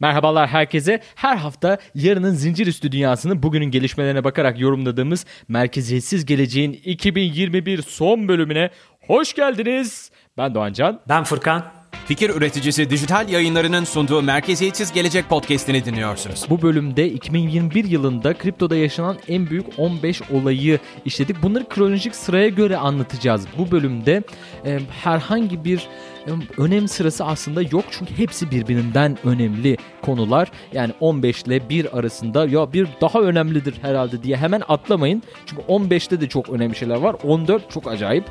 Merhabalar herkese. Her hafta yarının zincir üstü dünyasının bugünün gelişmelerine bakarak yorumladığımız Merkeziyetsiz Geleceğin 2021 son bölümüne hoş geldiniz. Ben Doğan Can. Ben Furkan. Fikir üreticisi dijital yayınlarının sunduğu Merkeziyetsiz Gelecek podcast'ini dinliyorsunuz. Bu bölümde 2021 yılında kriptoda yaşanan en büyük 15 olayı işledik. Bunları kronolojik sıraya göre anlatacağız. Bu bölümde e, herhangi bir önem sırası aslında yok çünkü hepsi birbirinden önemli konular. Yani 15 ile 1 arasında ya bir daha önemlidir herhalde diye hemen atlamayın. Çünkü 15'te de çok önemli şeyler var. 14 çok acayip.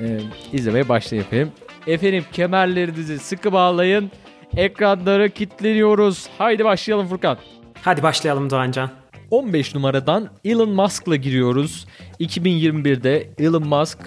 E, izlemeye başlayalım efendim. Efendim kemerlerinizi sıkı bağlayın. Ekranları kilitleniyoruz. Haydi başlayalım Furkan. Hadi başlayalım Doğancan. 15 numaradan Elon Musk'la giriyoruz. 2021'de Elon Musk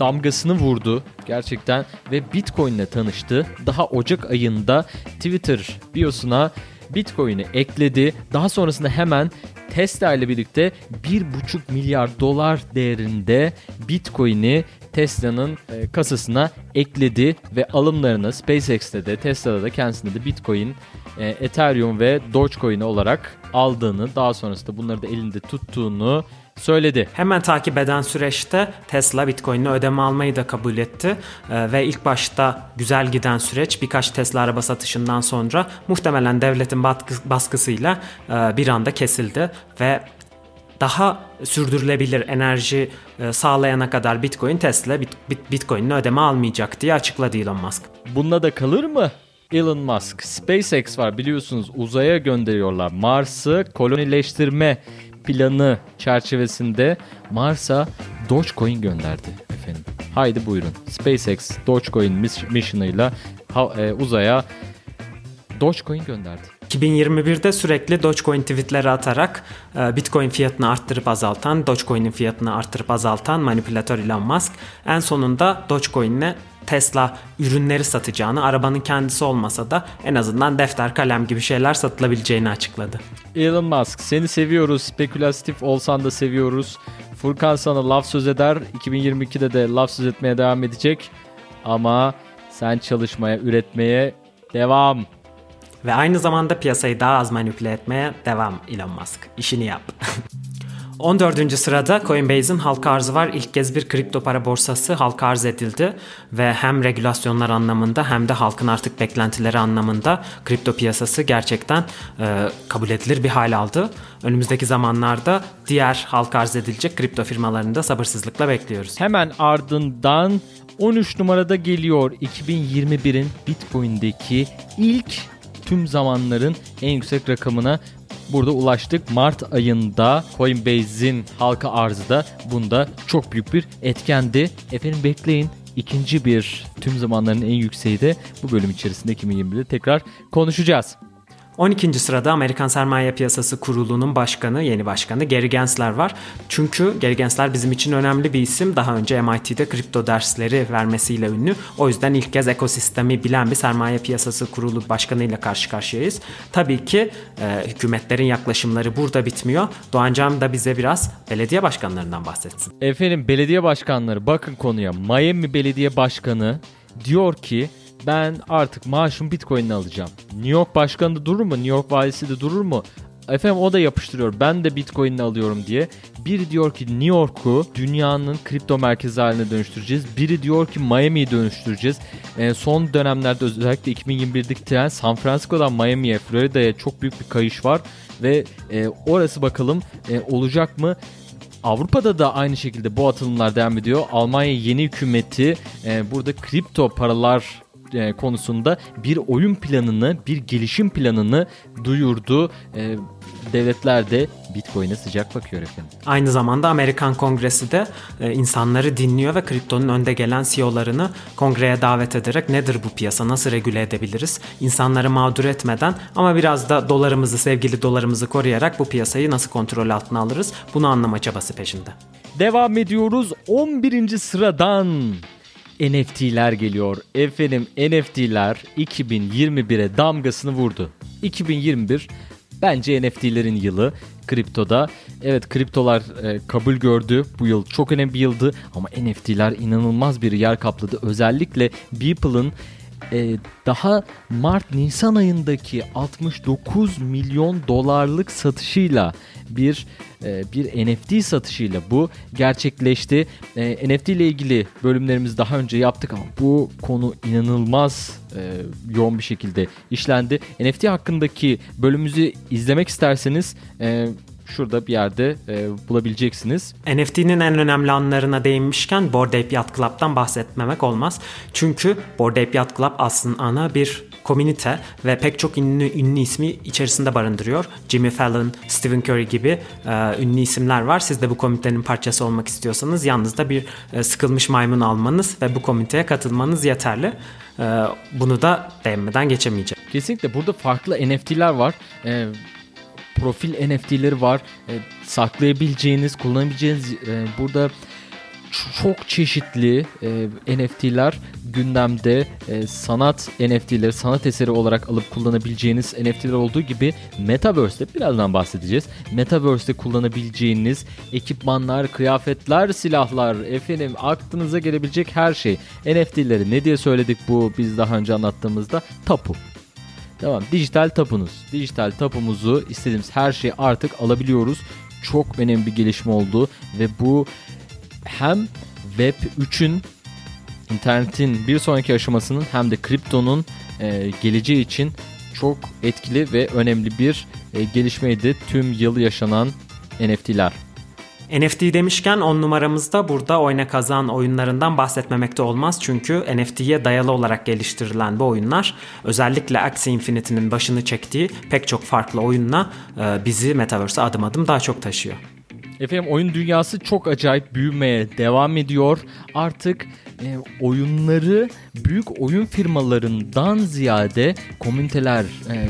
damgasını vurdu gerçekten ve Bitcoin ile tanıştı. Daha Ocak ayında Twitter biosuna Bitcoin'i ekledi. Daha sonrasında hemen Tesla ile birlikte 1,5 milyar dolar değerinde Bitcoin'i Tesla'nın e, kasasına ekledi ve alımlarını SpaceX'te de Tesla'da da kendisinde de Bitcoin, e, Ethereum ve Dogecoin olarak aldığını, daha sonrasında bunları da elinde tuttuğunu söyledi. Hemen takip eden süreçte Tesla Bitcoin'le ödeme almayı da kabul etti ee, ve ilk başta güzel giden süreç birkaç Tesla araba satışından sonra muhtemelen devletin baskısıyla e, bir anda kesildi ve daha sürdürülebilir enerji e, sağlayana kadar Bitcoin Tesla bit, bit, Bitcoin'le ödeme almayacak diye açıkladı Elon Musk. Bununla da kalır mı? Elon Musk, SpaceX var biliyorsunuz uzaya gönderiyorlar. Mars'ı kolonileştirme planı çerçevesinde Mars'a Dogecoin gönderdi efendim. Haydi buyurun. SpaceX Dogecoin mission'ıyla e, uzaya Dogecoin gönderdi. 2021'de sürekli Dogecoin tweetleri atarak e, Bitcoin fiyatını arttırıp azaltan, Dogecoin'in fiyatını arttırıp azaltan manipülatör Elon Musk en sonunda Dogecoin'le Tesla ürünleri satacağını, arabanın kendisi olmasa da en azından defter, kalem gibi şeyler satılabileceğini açıkladı. Elon Musk seni seviyoruz, spekülatif olsan da seviyoruz. Furkan sana laf söz eder, 2022'de de laf söz etmeye devam edecek. Ama sen çalışmaya, üretmeye devam. Ve aynı zamanda piyasayı daha az manipüle etmeye devam Elon Musk. İşini yap. 14. sırada Coinbase'in halka arzı var. İlk kez bir kripto para borsası halka arz edildi ve hem regülasyonlar anlamında hem de halkın artık beklentileri anlamında kripto piyasası gerçekten e, kabul edilir bir hal aldı. Önümüzdeki zamanlarda diğer halka arz edilecek kripto firmalarını da sabırsızlıkla bekliyoruz. Hemen ardından 13 numarada geliyor 2021'in Bitcoin'deki ilk tüm zamanların en yüksek rakamına burada ulaştık. Mart ayında Coinbase'in halka arzı da bunda çok büyük bir etkendi. Efendim bekleyin ikinci bir tüm zamanların en yükseği de bu bölüm içerisinde 2021'de tekrar konuşacağız. 12. sırada Amerikan Sermaye Piyasası Kurulu'nun başkanı, yeni başkanı Gary Gensler var. Çünkü Gary Gensler bizim için önemli bir isim. Daha önce MIT'de kripto dersleri vermesiyle ünlü. O yüzden ilk kez ekosistemi bilen bir Sermaye Piyasası Kurulu başkanıyla karşı karşıyayız. Tabii ki e, hükümetlerin yaklaşımları burada bitmiyor. Doğan Can da bize biraz belediye başkanlarından bahsetsin. Efendim belediye başkanları bakın konuya. Miami Belediye Başkanı diyor ki ben artık maaşımı Bitcoin'le alacağım. New York başkanı da durur mu? New York valisi de durur mu? Efendim o da yapıştırıyor. Ben de Bitcoin'le alıyorum diye. Biri diyor ki New York'u dünyanın kripto merkezi haline dönüştüreceğiz. Biri diyor ki Miami'yi dönüştüreceğiz. E, son dönemlerde özellikle 2021'deki tren San Francisco'dan Miami'ye, Florida'ya çok büyük bir kayış var. Ve e, orası bakalım e, olacak mı? Avrupa'da da aynı şekilde bu atılımlar devam ediyor. Almanya yeni hükümeti e, burada kripto paralar e, konusunda bir oyun planını, bir gelişim planını duyurdu. E, devletler de Bitcoin'e sıcak bakıyor efendim. Aynı zamanda Amerikan Kongresi de e, insanları dinliyor ve kriptonun önde gelen CEO'larını kongreye davet ederek nedir bu piyasa, nasıl regüle edebiliriz, insanları mağdur etmeden ama biraz da dolarımızı, sevgili dolarımızı koruyarak bu piyasayı nasıl kontrol altına alırız bunu anlama çabası peşinde. Devam ediyoruz 11. sıradan NFT'ler geliyor. Efendim NFT'ler 2021'e damgasını vurdu. 2021 bence NFT'lerin yılı kriptoda. Evet kriptolar e, kabul gördü. Bu yıl çok önemli bir yıldı ama NFT'ler inanılmaz bir yer kapladı. Özellikle Beeple'ın e, daha Mart-Nisan ayındaki 69 milyon dolarlık satışıyla bir e, bir NFT satışıyla bu gerçekleşti. E, NFT ile ilgili bölümlerimizi daha önce yaptık ama bu konu inanılmaz e, yoğun bir şekilde işlendi. NFT hakkındaki bölümümüzü izlemek isterseniz e, şurada bir yerde e, bulabileceksiniz. NFT'nin en önemli anlarına değinmişken Bored Ape Yacht Club'dan bahsetmemek olmaz. Çünkü Bored Ape Yacht Club aslında ana bir komünite ve pek çok ünlü, ünlü ismi içerisinde barındırıyor. Jimmy Fallon, Stephen Curry gibi e, ünlü isimler var. Siz de bu komünitenin parçası olmak istiyorsanız yalnız da bir e, sıkılmış maymun almanız ve bu komiteye katılmanız yeterli. E, bunu da değinmeden geçemeyeceğim. Kesinlikle burada farklı NFT'ler var. E, profil NFT'leri var. E, saklayabileceğiniz, kullanabileceğiniz e, burada çok çeşitli e, NFT'ler gündemde e, sanat NFT'leri, sanat eseri olarak alıp kullanabileceğiniz NFT'ler olduğu gibi Metaverse'de birazdan bahsedeceğiz. Metaverse'de kullanabileceğiniz ekipmanlar, kıyafetler, silahlar, efendim aklınıza gelebilecek her şey. NFT'leri ne diye söyledik bu biz daha önce anlattığımızda? Tapu. Tamam dijital tapunuz. Dijital tapumuzu istediğimiz her şeyi artık alabiliyoruz. Çok önemli bir gelişme oldu ve bu hem Web 3'ün internetin bir sonraki aşamasının hem de kriptonun e, geleceği için çok etkili ve önemli bir e, gelişmeydi tüm yıl yaşanan NFT'ler. NFT demişken 10 numaramızda burada oyna kazan oyunlarından bahsetmemekte olmaz. Çünkü NFT'ye dayalı olarak geliştirilen bu oyunlar özellikle Axie Infinity'nin başını çektiği pek çok farklı oyunla e, bizi Metaverse'e adım adım daha çok taşıyor. Efendim oyun dünyası çok acayip büyümeye devam ediyor. Artık e, oyunları büyük oyun firmalarından ziyade komüniteler, e,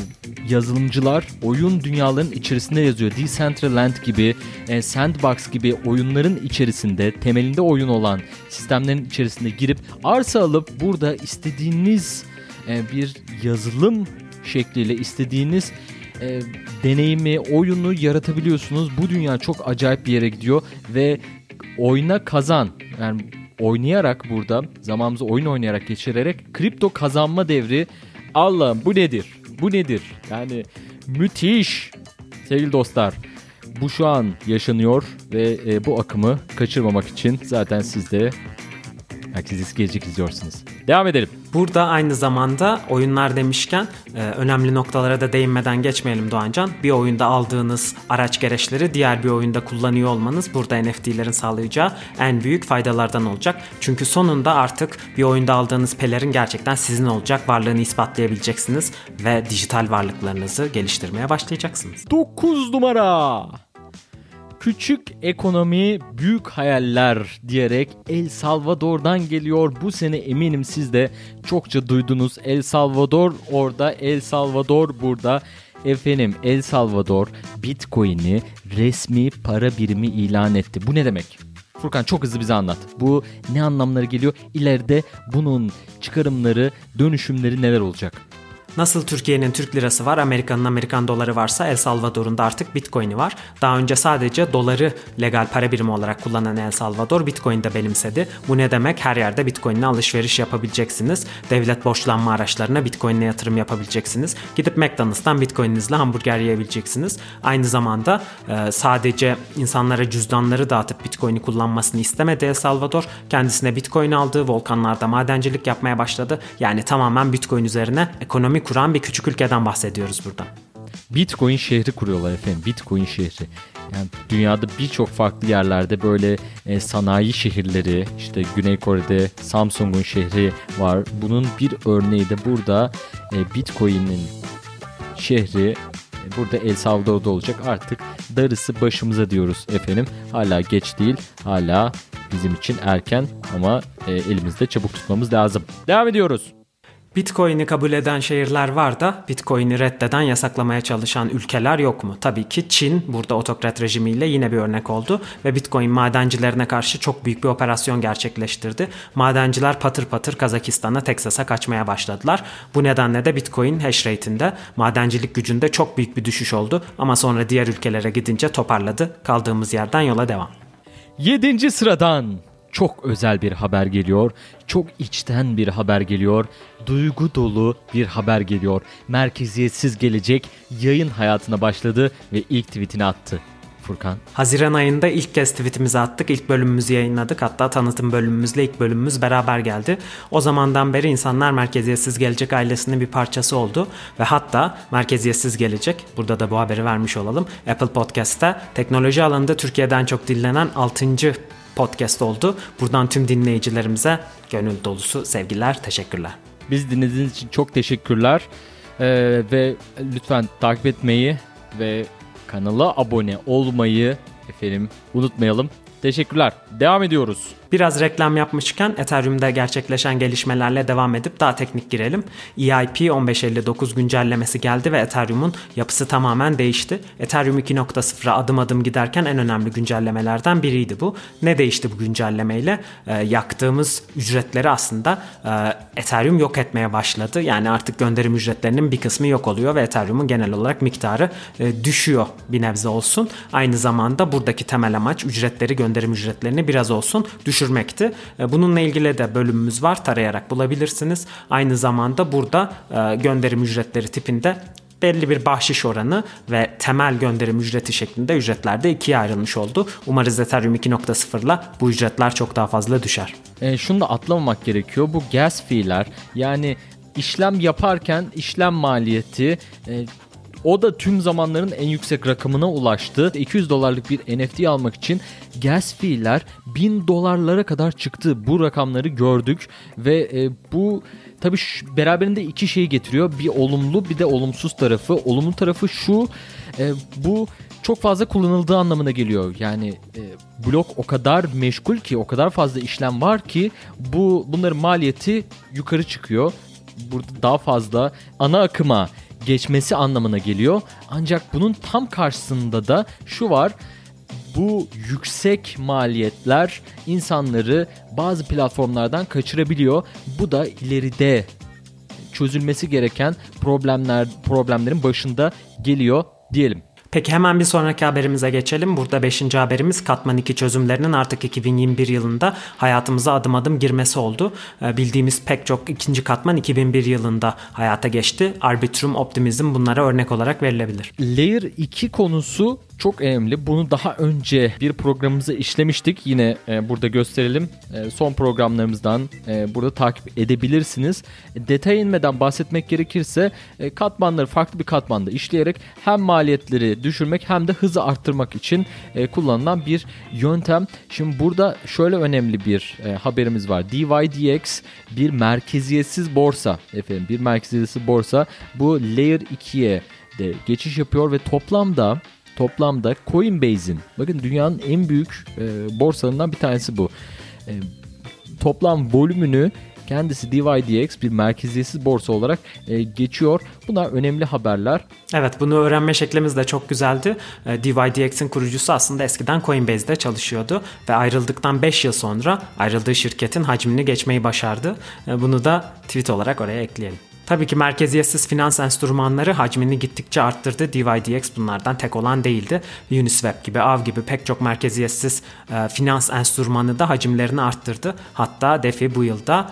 yazılımcılar oyun dünyalarının içerisinde yazıyor. Decentraland gibi, e, Sandbox gibi oyunların içerisinde, temelinde oyun olan sistemlerin içerisinde girip arsa alıp burada istediğiniz e, bir yazılım şekliyle istediğiniz e, deneyimi, oyunu yaratabiliyorsunuz. Bu dünya çok acayip bir yere gidiyor ve oyna kazan. Yani oynayarak burada zamanımızı oyun oynayarak geçirerek kripto kazanma devri Allah'ım bu nedir? Bu nedir? Yani müthiş sevgili dostlar. Bu şu an yaşanıyor ve e, bu akımı kaçırmamak için zaten siz de Herkes gelecek izliyorsunuz. Devam edelim. Burada aynı zamanda oyunlar demişken e, önemli noktalara da değinmeden geçmeyelim Doğancan. Bir oyunda aldığınız araç gereçleri diğer bir oyunda kullanıyor olmanız burada NFT'lerin sağlayacağı en büyük faydalardan olacak. Çünkü sonunda artık bir oyunda aldığınız pelerin gerçekten sizin olacak varlığını ispatlayabileceksiniz ve dijital varlıklarınızı geliştirmeye başlayacaksınız. 9 numara. Küçük ekonomi, büyük hayaller diyerek El Salvador'dan geliyor. Bu sene eminim siz de çokça duydunuz. El Salvador orada, El Salvador burada. Efendim El Salvador Bitcoin'i resmi para birimi ilan etti. Bu ne demek? Furkan çok hızlı bize anlat. Bu ne anlamları geliyor? İleride bunun çıkarımları, dönüşümleri neler olacak? Nasıl Türkiye'nin Türk lirası var, Amerika'nın Amerikan doları varsa El Salvador'un da artık Bitcoin'i var. Daha önce sadece doları legal para birimi olarak kullanan El Salvador Bitcoin'i de benimsedi. Bu ne demek? Her yerde Bitcoin'le alışveriş yapabileceksiniz. Devlet borçlanma araçlarına Bitcoin'le yatırım yapabileceksiniz. Gidip McDonald's'tan Bitcoin'inizle hamburger yiyebileceksiniz. Aynı zamanda e, sadece insanlara cüzdanları dağıtıp Bitcoin'i kullanmasını istemedi El Salvador. Kendisine Bitcoin aldı, volkanlarda madencilik yapmaya başladı. Yani tamamen Bitcoin üzerine kuran bir küçük ülkeden bahsediyoruz burada. Bitcoin şehri kuruyorlar efendim. Bitcoin şehri. Yani dünyada birçok farklı yerlerde böyle e, sanayi şehirleri işte Güney Kore'de Samsung'un şehri var. Bunun bir örneği de burada e, Bitcoin'in şehri e, burada El Salvador'da olacak. Artık darısı başımıza diyoruz efendim. Hala geç değil. Hala bizim için erken ama e, elimizde çabuk tutmamız lazım. Devam ediyoruz. Bitcoin'i kabul eden şehirler var da Bitcoin'i reddeden yasaklamaya çalışan ülkeler yok mu? Tabii ki Çin burada otokrat rejimiyle yine bir örnek oldu ve Bitcoin madencilerine karşı çok büyük bir operasyon gerçekleştirdi. Madenciler patır patır Kazakistan'a, Teksas'a kaçmaya başladılar. Bu nedenle de Bitcoin hash rate'inde madencilik gücünde çok büyük bir düşüş oldu ama sonra diğer ülkelere gidince toparladı. Kaldığımız yerden yola devam. 7. sıradan çok özel bir haber geliyor. Çok içten bir haber geliyor. Duygu dolu bir haber geliyor. Merkeziyetsiz gelecek yayın hayatına başladı ve ilk tweetini attı. Furkan. Haziran ayında ilk kez tweetimizi attık. İlk bölümümüzü yayınladık. Hatta tanıtım bölümümüzle ilk bölümümüz beraber geldi. O zamandan beri insanlar Merkeziyetsiz Gelecek ailesinin bir parçası oldu. Ve hatta Merkeziyetsiz Gelecek, burada da bu haberi vermiş olalım. Apple Podcast'ta teknoloji alanında Türkiye'den çok dinlenen 6. podcast oldu. Buradan tüm dinleyicilerimize gönül dolusu sevgiler, teşekkürler. Biz dinlediğiniz için çok teşekkürler. Ee, ve lütfen takip etmeyi ve kanala abone olmayı efendim unutmayalım. Teşekkürler. Devam ediyoruz. Biraz reklam yapmışken Ethereum'da gerçekleşen gelişmelerle devam edip daha teknik girelim. EIP 1559 güncellemesi geldi ve Ethereum'un yapısı tamamen değişti. Ethereum 2.0'a adım adım giderken en önemli güncellemelerden biriydi bu. Ne değişti bu güncellemeyle? E, yaktığımız ücretleri aslında e, Ethereum yok etmeye başladı. Yani artık gönderim ücretlerinin bir kısmı yok oluyor ve Ethereum'un genel olarak miktarı e, düşüyor bir nebze olsun. Aynı zamanda buradaki temel amaç ücretleri gönderim ücretlerini biraz olsun düşürmek düşürmekti. E, bununla ilgili de bölümümüz var tarayarak bulabilirsiniz. Aynı zamanda burada e, gönderim ücretleri tipinde belli bir bahşiş oranı ve temel gönderim ücreti şeklinde ücretler de ikiye ayrılmış oldu. Umarız Ethereum 2.0 ile bu ücretler çok daha fazla düşer. E, şunu da atlamamak gerekiyor. Bu gas fee'ler yani işlem yaparken işlem maliyeti e, o da tüm zamanların en yüksek rakamına ulaştı. 200 dolarlık bir NFT almak için gas fee'ler 1000 dolarlara kadar çıktı. Bu rakamları gördük ve e, bu tabi beraberinde iki şeyi getiriyor. Bir olumlu bir de olumsuz tarafı. Olumlu tarafı şu e, bu çok fazla kullanıldığı anlamına geliyor. Yani e, blok o kadar meşgul ki o kadar fazla işlem var ki bu bunların maliyeti yukarı çıkıyor. Burada daha fazla ana akıma geçmesi anlamına geliyor. Ancak bunun tam karşısında da şu var. Bu yüksek maliyetler insanları bazı platformlardan kaçırabiliyor. Bu da ileride çözülmesi gereken problemler problemlerin başında geliyor diyelim. Peki hemen bir sonraki haberimize geçelim. Burada 5. haberimiz Katman 2 çözümlerinin artık 2021 yılında hayatımıza adım adım girmesi oldu. Ee, bildiğimiz pek çok ikinci katman 2001 yılında hayata geçti. Arbitrum Optimism bunlara örnek olarak verilebilir. Layer 2 konusu çok önemli. Bunu daha önce bir programımızda işlemiştik. Yine e, burada gösterelim. E, son programlarımızdan e, burada takip edebilirsiniz. E, detaya inmeden bahsetmek gerekirse e, katmanları farklı bir katmanda işleyerek hem maliyetleri düşürmek hem de hızı arttırmak için e, kullanılan bir yöntem. Şimdi burada şöyle önemli bir e, haberimiz var. DYDX bir merkeziyetsiz borsa. Efendim bir merkeziyetsiz borsa. Bu Layer 2'ye de geçiş yapıyor ve toplamda toplamda Coinbase'in bakın dünyanın en büyük e, borsalarından bir tanesi bu. E, toplam volümünü kendisi DYDX bir merkeziyetsiz borsa olarak e, geçiyor. Bunlar önemli haberler. Evet bunu öğrenme şeklimiz de çok güzeldi. E, DYDX'in kurucusu aslında eskiden Coinbase'de çalışıyordu ve ayrıldıktan 5 yıl sonra ayrıldığı şirketin hacmini geçmeyi başardı. E, bunu da tweet olarak oraya ekleyelim. Tabii ki merkeziyetsiz finans enstrümanları hacmini gittikçe arttırdı. DYDX bunlardan tek olan değildi. Uniswap gibi, Av gibi pek çok merkeziyetsiz e, finans enstrümanı da hacimlerini arttırdı. Hatta DeFi bu yılda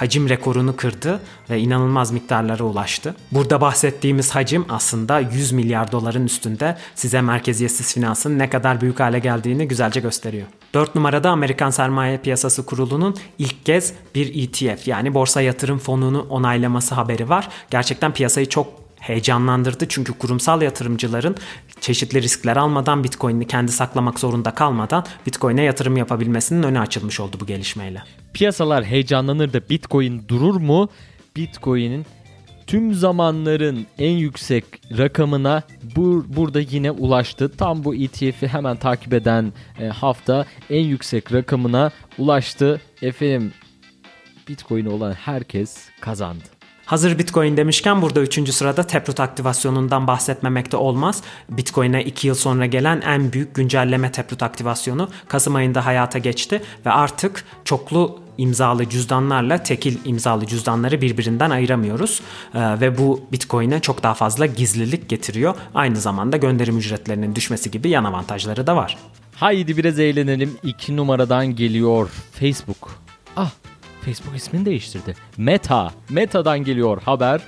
hacim rekorunu kırdı ve inanılmaz miktarlara ulaştı. Burada bahsettiğimiz hacim aslında 100 milyar doların üstünde size merkeziyetsiz finansın ne kadar büyük hale geldiğini güzelce gösteriyor. 4 numarada Amerikan Sermaye Piyasası Kurulu'nun ilk kez bir ETF yani borsa yatırım fonunu onaylaması haberi var. Gerçekten piyasayı çok heyecanlandırdı çünkü kurumsal yatırımcıların çeşitli riskler almadan Bitcoin'i kendi saklamak zorunda kalmadan Bitcoin'e yatırım yapabilmesinin önü açılmış oldu bu gelişmeyle. Piyasalar heyecanlanır da Bitcoin durur mu? Bitcoin'in tüm zamanların en yüksek rakamına bu, burada yine ulaştı. Tam bu ETF'i hemen takip eden e, hafta en yüksek rakamına ulaştı. Efendim Bitcoin olan herkes kazandı. Hazır Bitcoin demişken burada 3. sırada Taproot aktivasyonundan bahsetmemekte olmaz. Bitcoin'e 2 yıl sonra gelen en büyük güncelleme Taproot aktivasyonu Kasım ayında hayata geçti ve artık çoklu imzalı cüzdanlarla tekil imzalı cüzdanları birbirinden ayıramıyoruz. Ee, ve bu Bitcoin'e çok daha fazla gizlilik getiriyor. Aynı zamanda gönderim ücretlerinin düşmesi gibi yan avantajları da var. Haydi biraz eğlenelim. İki numaradan geliyor Facebook. Ah Facebook ismini değiştirdi. Meta. Meta'dan geliyor haber.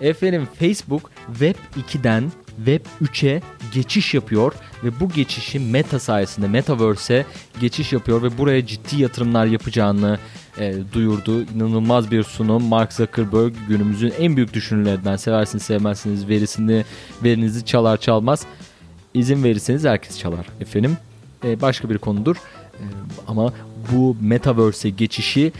Efendim Facebook Web 2'den Web 3'e geçiş yapıyor ve bu geçişi Meta sayesinde Metaverse'e geçiş yapıyor ve buraya ciddi yatırımlar yapacağını e, duyurdu. İnanılmaz bir sunum. Mark Zuckerberg günümüzün en büyük düşünürlerinden seversiniz sevmezsiniz verisini verinizi çalar çalmaz izin verirseniz herkes çalar efendim. E, başka bir konudur. E, ama bu Metaverse'e geçişi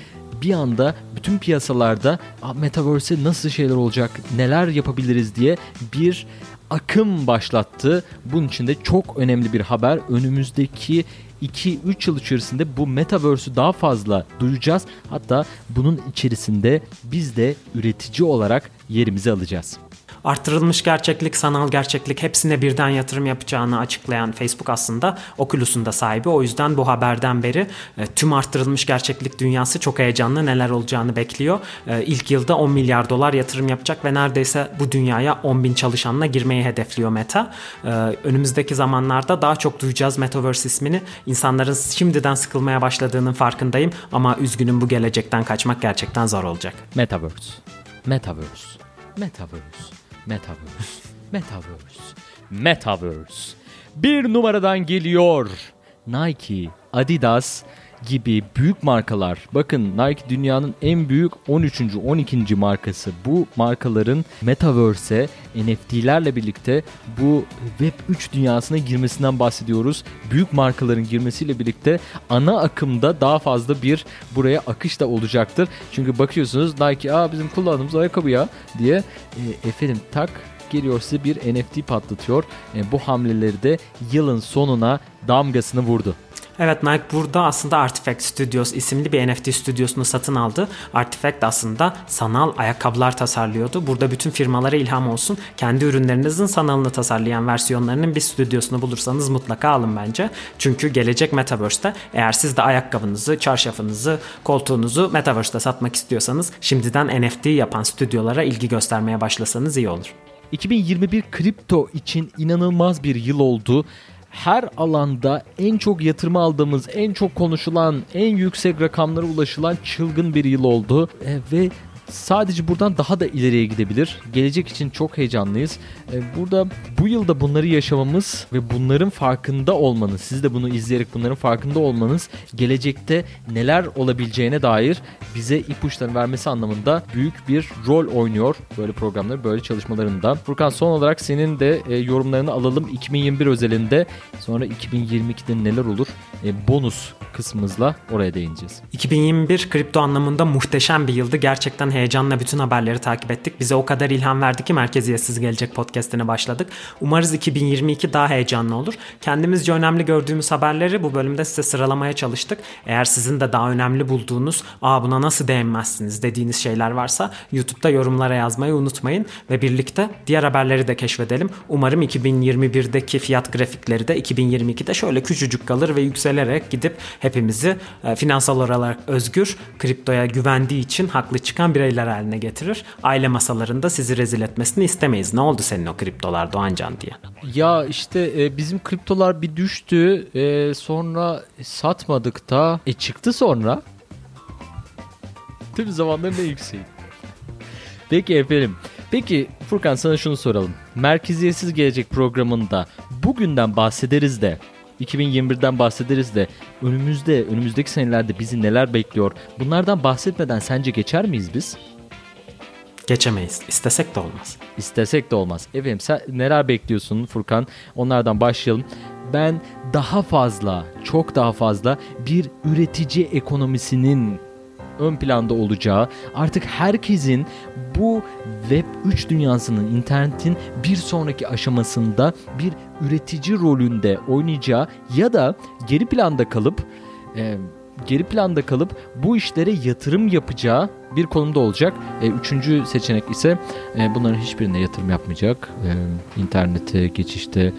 bir anda bütün piyasalarda Metaverse'e nasıl şeyler olacak, neler yapabiliriz diye bir akım başlattı. Bunun için de çok önemli bir haber. Önümüzdeki 2-3 yıl içerisinde bu Metaverse'ü daha fazla duyacağız. Hatta bunun içerisinde biz de üretici olarak yerimizi alacağız. Arttırılmış gerçeklik, sanal gerçeklik hepsine birden yatırım yapacağını açıklayan Facebook aslında Oculus'un da sahibi. O yüzden bu haberden beri e, tüm arttırılmış gerçeklik dünyası çok heyecanlı neler olacağını bekliyor. E, ilk yılda 10 milyar dolar yatırım yapacak ve neredeyse bu dünyaya 10 bin çalışanla girmeyi hedefliyor Meta. E, önümüzdeki zamanlarda daha çok duyacağız Metaverse ismini. İnsanların şimdiden sıkılmaya başladığının farkındayım ama üzgünüm bu gelecekten kaçmak gerçekten zor olacak. Metaverse. Metaverse. Metaverse. Metaverse. Metaverse. Metaverse. Bir numaradan geliyor. Nike, Adidas gibi büyük markalar. Bakın Nike dünyanın en büyük 13. 12. markası. Bu markaların Metaverse'e NFT'lerle birlikte bu Web 3 dünyasına girmesinden bahsediyoruz. Büyük markaların girmesiyle birlikte ana akımda daha fazla bir buraya akış da olacaktır. Çünkü bakıyorsunuz Nike aa bizim kullandığımız ayakkabı ya diye e, efendim tak geliyor size bir NFT patlatıyor. E, bu hamleleri de yılın sonuna damgasını vurdu. Evet Nike burada aslında Artifact Studios isimli bir NFT stüdyosunu satın aldı. Artifact aslında sanal ayakkabılar tasarlıyordu. Burada bütün firmalara ilham olsun. Kendi ürünlerinizin sanalını tasarlayan versiyonlarının bir stüdyosunu bulursanız mutlaka alın bence. Çünkü gelecek Metaverse'te eğer siz de ayakkabınızı, çarşafınızı, koltuğunuzu Metaverse'te satmak istiyorsanız şimdiden NFT yapan stüdyolara ilgi göstermeye başlasanız iyi olur. 2021 kripto için inanılmaz bir yıl oldu her alanda en çok yatırım aldığımız, en çok konuşulan, en yüksek rakamlara ulaşılan çılgın bir yıl oldu. E, ve sadece buradan daha da ileriye gidebilir. Gelecek için çok heyecanlıyız. Ee, burada bu yılda bunları yaşamamız ve bunların farkında olmanız, siz de bunu izleyerek bunların farkında olmanız gelecekte neler olabileceğine dair bize ipuçlarını vermesi anlamında büyük bir rol oynuyor böyle programları, böyle çalışmalarında. Furkan son olarak senin de e, yorumlarını alalım 2021 özelinde. Sonra 2022'de neler olur? E, bonus kısmımızla oraya değineceğiz. 2021 kripto anlamında muhteşem bir yıldı. Gerçekten heyecanla bütün haberleri takip ettik. Bize o kadar ilham verdi ki Merkeziyetsiz Gelecek podcastine başladık. Umarız 2022 daha heyecanlı olur. Kendimizce önemli gördüğümüz haberleri bu bölümde size sıralamaya çalıştık. Eğer sizin de daha önemli bulduğunuz, aa buna nasıl değinmezsiniz dediğiniz şeyler varsa YouTube'da yorumlara yazmayı unutmayın ve birlikte diğer haberleri de keşfedelim. Umarım 2021'deki fiyat grafikleri de 2022'de şöyle küçücük kalır ve yükselerek gidip hepimizi e, finansal olarak özgür, kriptoya güvendiği için haklı çıkan bireyler haline getirir. Aile masalarında sizi rezil etmesini istemeyiz. Ne oldu senin o kriptolar Doğancan diye. Ya işte e, bizim kriptolar bir düştü. E, sonra satmadık da. E çıktı sonra. Tüm zamanların en yükseği. Peki efendim. Peki Furkan sana şunu soralım. Merkeziyetsiz Gelecek programında bugünden bahsederiz de 2021'den bahsederiz de önümüzde önümüzdeki senelerde bizi neler bekliyor? Bunlardan bahsetmeden sence geçer miyiz biz? Geçemeyiz. İstesek de olmaz. İstesek de olmaz. Efendim sen neler bekliyorsun Furkan? Onlardan başlayalım. Ben daha fazla, çok daha fazla bir üretici ekonomisinin ön planda olacağı, artık herkesin bu Web 3 dünyasının, internetin bir sonraki aşamasında bir üretici rolünde oynayacağı ya da geri planda kalıp e, geri planda kalıp bu işlere yatırım yapacağı bir konumda olacak. E, üçüncü seçenek ise e, bunların hiçbirine yatırım yapmayacak. E, internete geçişte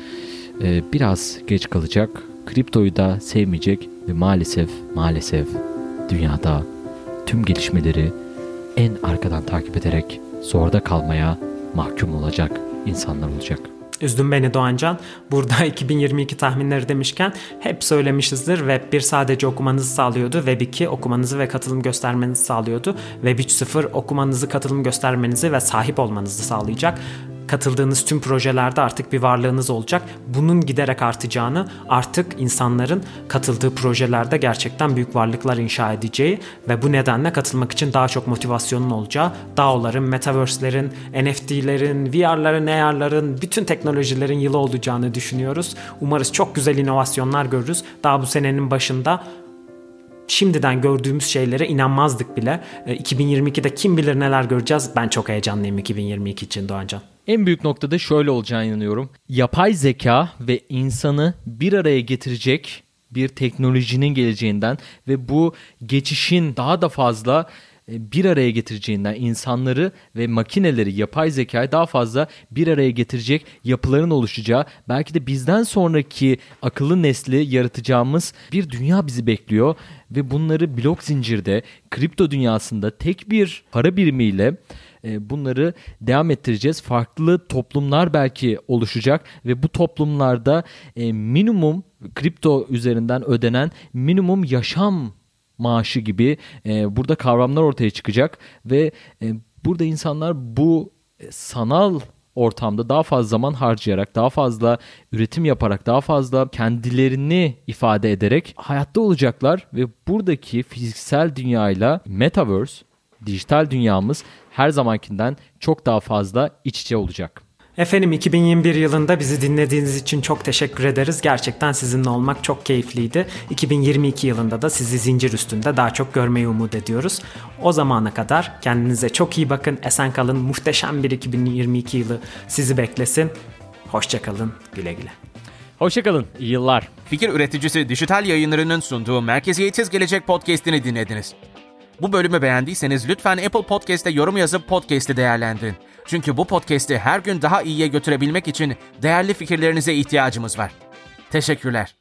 e, biraz geç kalacak. Kriptoyu da sevmeyecek ve maalesef maalesef dünyada tüm gelişmeleri en arkadan takip ederek zorda kalmaya mahkum olacak insanlar olacak. Üzdün beni Doğancan. Burada 2022 tahminleri demişken hep söylemişizdir. Web 1 sadece okumanızı sağlıyordu. Web 2 okumanızı ve katılım göstermenizi sağlıyordu. Web 3.0 okumanızı, katılım göstermenizi ve sahip olmanızı sağlayacak katıldığınız tüm projelerde artık bir varlığınız olacak. Bunun giderek artacağını, artık insanların katıldığı projelerde gerçekten büyük varlıklar inşa edeceği ve bu nedenle katılmak için daha çok motivasyonun olacağı, DAO'ların, Metaverse'lerin, NFT'lerin, VR'ların, AR'ların, bütün teknolojilerin yılı olacağını düşünüyoruz. Umarız çok güzel inovasyonlar görürüz. Daha bu senenin başında şimdiden gördüğümüz şeylere inanmazdık bile. 2022'de kim bilir neler göreceğiz. Ben çok heyecanlıyım 2022 için Doğancan. En büyük noktada şöyle olacağını inanıyorum. Yapay zeka ve insanı bir araya getirecek bir teknolojinin geleceğinden ve bu geçişin daha da fazla e, bir araya getireceğinden insanları ve makineleri yapay zekayı daha fazla bir araya getirecek yapıların oluşacağı belki de bizden sonraki akıllı nesli yaratacağımız bir dünya bizi bekliyor ve bunları blok zincirde kripto dünyasında tek bir para birimiyle e, bunları devam ettireceğiz. Farklı toplumlar belki oluşacak ve bu toplumlarda e, minimum kripto üzerinden ödenen minimum yaşam maaşı gibi e, burada kavramlar ortaya çıkacak ve burada insanlar bu sanal ortamda daha fazla zaman harcayarak, daha fazla üretim yaparak, daha fazla kendilerini ifade ederek hayatta olacaklar ve buradaki fiziksel dünyayla metaverse dijital dünyamız her zamankinden çok daha fazla iç içe olacak. Efendim 2021 yılında bizi dinlediğiniz için çok teşekkür ederiz. Gerçekten sizinle olmak çok keyifliydi. 2022 yılında da sizi zincir üstünde daha çok görmeyi umut ediyoruz. O zamana kadar kendinize çok iyi bakın. Esen kalın. Muhteşem bir 2022 yılı sizi beklesin. Hoşçakalın. Güle güle. Hoşçakalın. İyi yıllar. Fikir üreticisi Dijital Yayınları'nın sunduğu Merkeziyetsiz Gelecek podcast'ini dinlediniz. Bu bölümü beğendiyseniz lütfen Apple Podcast'te yorum yazıp podcast'i değerlendirin. Çünkü bu podcast'i her gün daha iyiye götürebilmek için değerli fikirlerinize ihtiyacımız var. Teşekkürler.